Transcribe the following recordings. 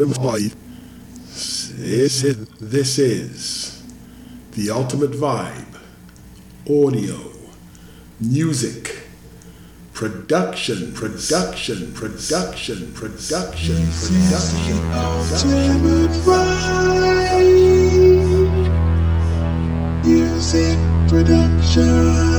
them fight. This is, this is the ultimate vibe. Audio, music, production, production, production, production, production. Music production.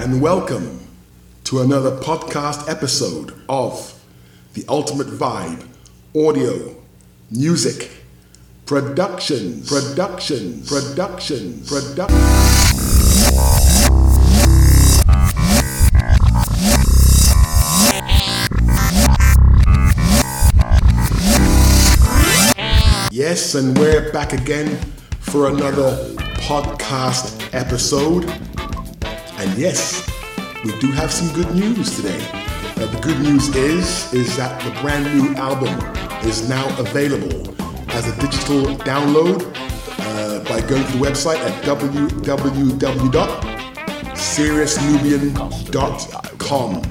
And welcome to another podcast episode of The Ultimate Vibe Audio Music Productions. Productions. Productions. Productions Yes, and we're back again for another podcast episode. And yes, we do have some good news today. Uh, the good news is is that the brand new album is now available as a digital download uh, by going to the website at www.seriousnubian.com.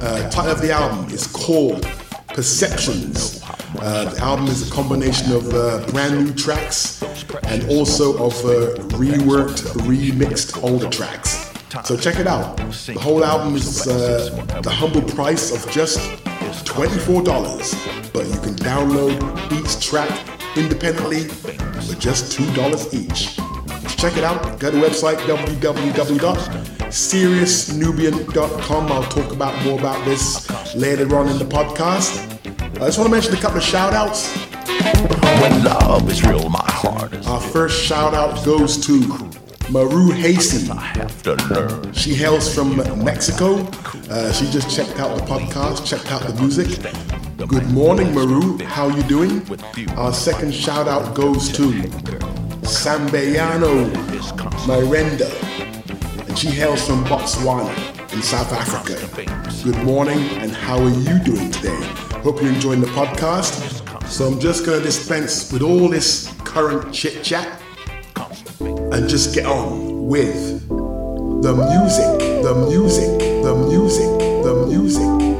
Uh, title of the album is called Perceptions. Uh, the album is a combination of uh, brand new tracks and also of uh, reworked, remixed older tracks. So check it out. The whole album is uh, the humble price of just $24, but you can download each track independently for just $2 each. Check it out. Go to the website www.seriousnubian.com. I'll talk about more about this later on in the podcast. I just want to mention a couple of shout outs. When love is real, my heart is Our first shout out goes to Maru Hasty. I have to learn. She hails from Mexico. Uh, she just checked out the podcast, checked out the music. Good morning, Maru. How are you doing? Our second shout out goes to Sambeyano Miranda. And she hails from Botswana in South Africa. Good morning, and how are you doing today? Hope you're enjoying the podcast. So I'm just going to dispense with all this current chit chat and just get on with the music, the music, the music, the music,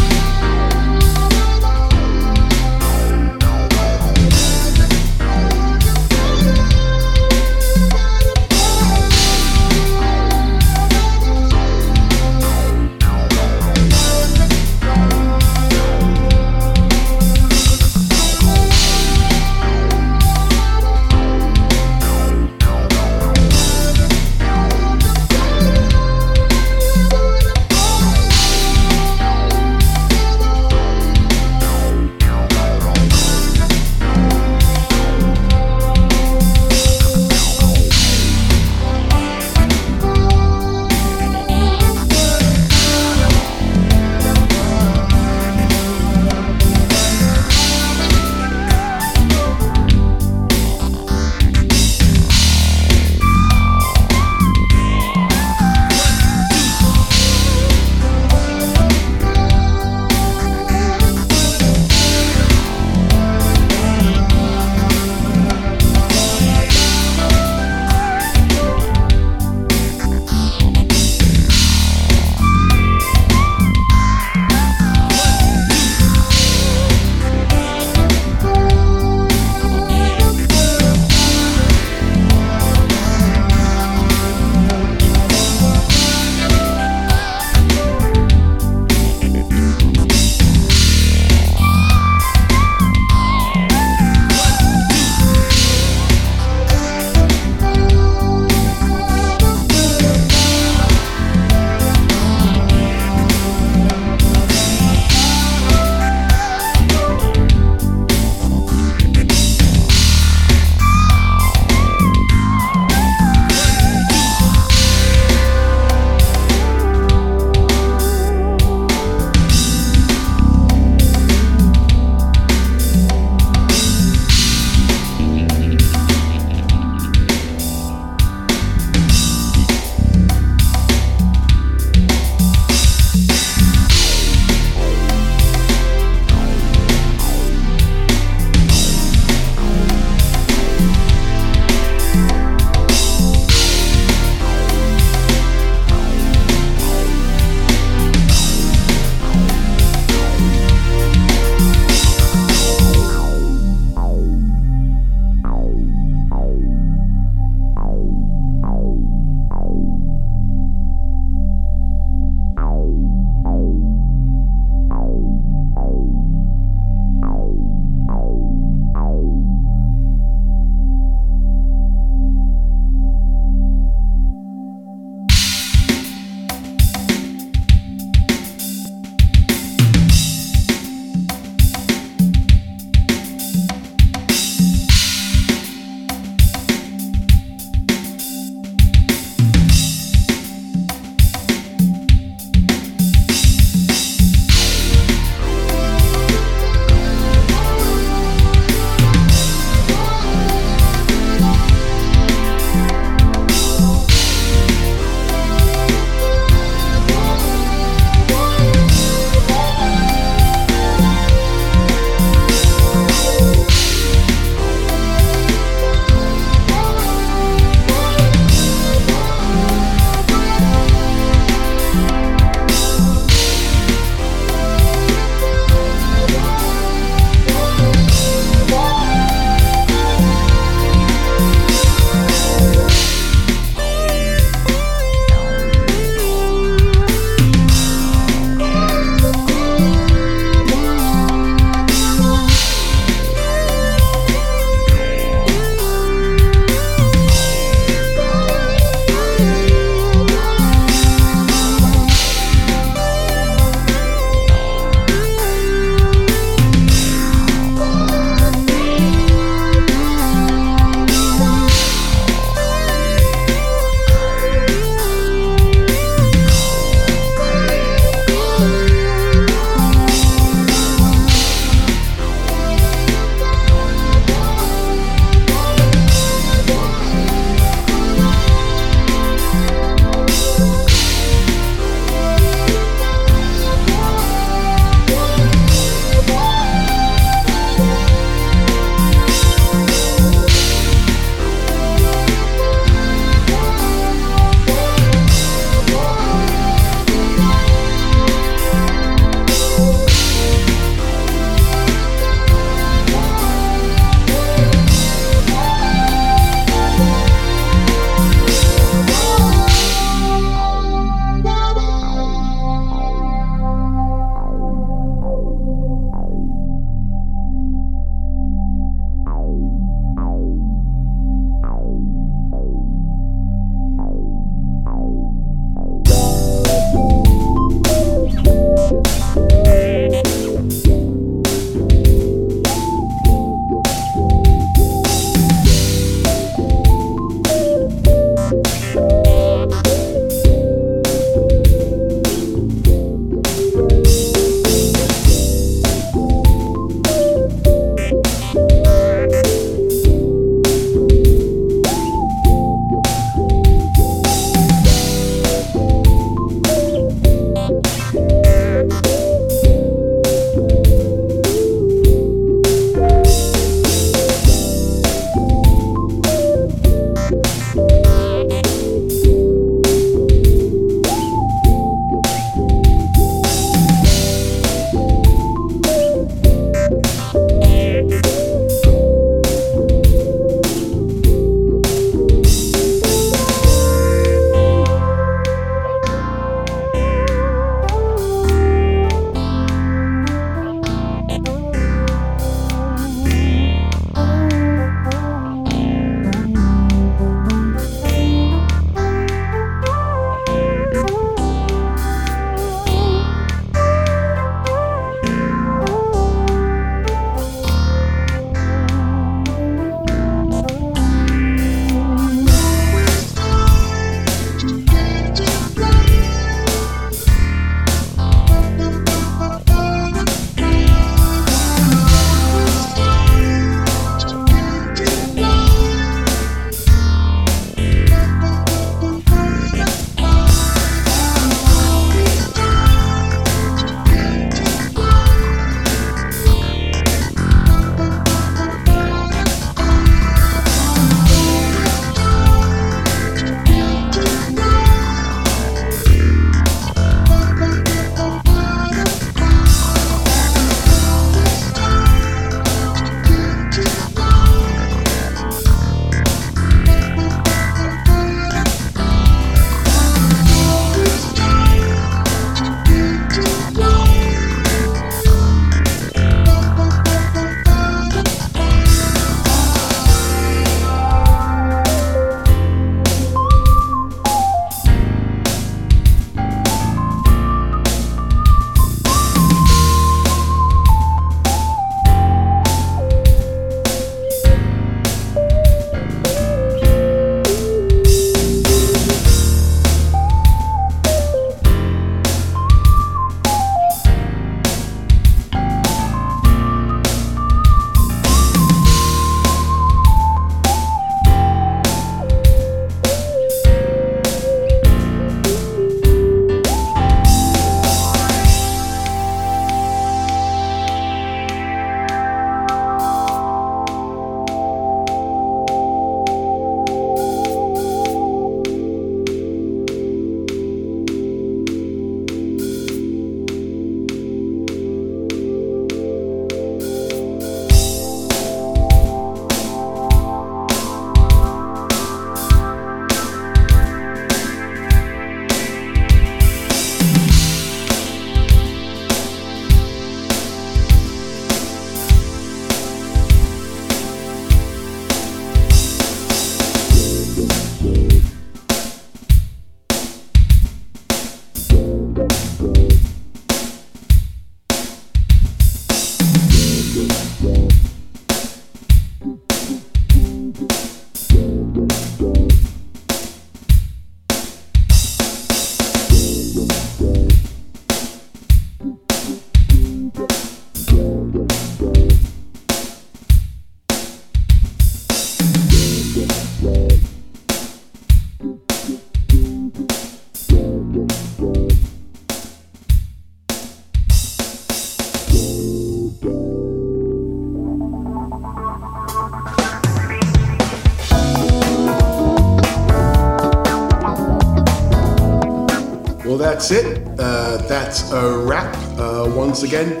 That's it. Uh, that's a wrap. Uh, once again,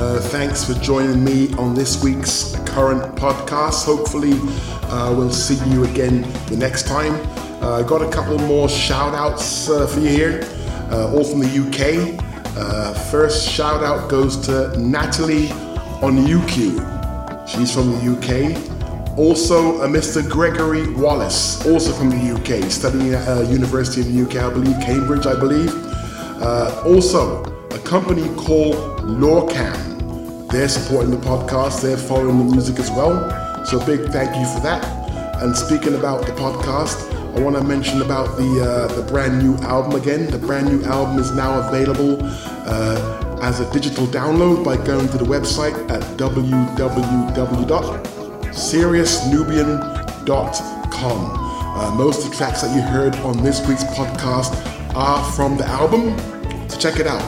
uh, thanks for joining me on this week's current podcast. Hopefully, uh, we'll see you again the next time. I uh, got a couple more shout outs uh, for you here, all from the UK. first shout out goes to Natalie on UQ. She's from the UK. Also, a Mr. Gregory Wallace, also from the UK, studying at university in the UK, I believe, Cambridge, I believe. Uh, also, a company called Lorcam. They're supporting the podcast, they're following the music as well. So, a big thank you for that. And speaking about the podcast, I want to mention about the uh, the brand new album again. The brand new album is now available uh, as a digital download by going to the website at www.seriousnubian.com. Uh, most of the tracks that you heard on this week's podcast are from the album, so check it out.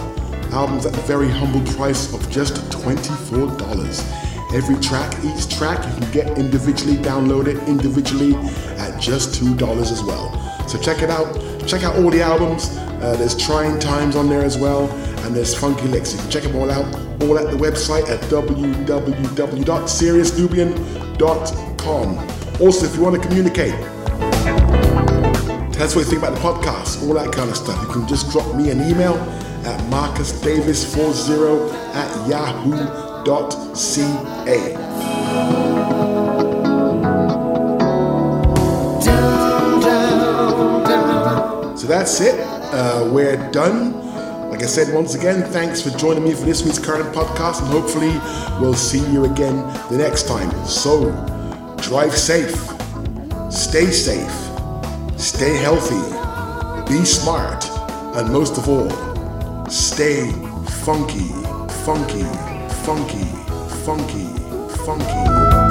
The album's at the very humble price of just $24. Every track, each track you can get individually, download it individually at just $2 as well. So check it out. Check out all the albums. Uh, there's Trying Times on there as well, and there's Funky Lix. You can check them all out, all at the website at www.seriousnubian.com. Also, if you want to communicate, us what you think about the podcast, all that kind of stuff. You can just drop me an email at marcusdavis40 at yahoo.com ca. So that's it. Uh, we're done. Like I said, once again, thanks for joining me for this week's current podcast, and hopefully, we'll see you again the next time. So, drive safe, stay safe, stay healthy, be smart, and most of all, stay funky, funky funky, funky, funky.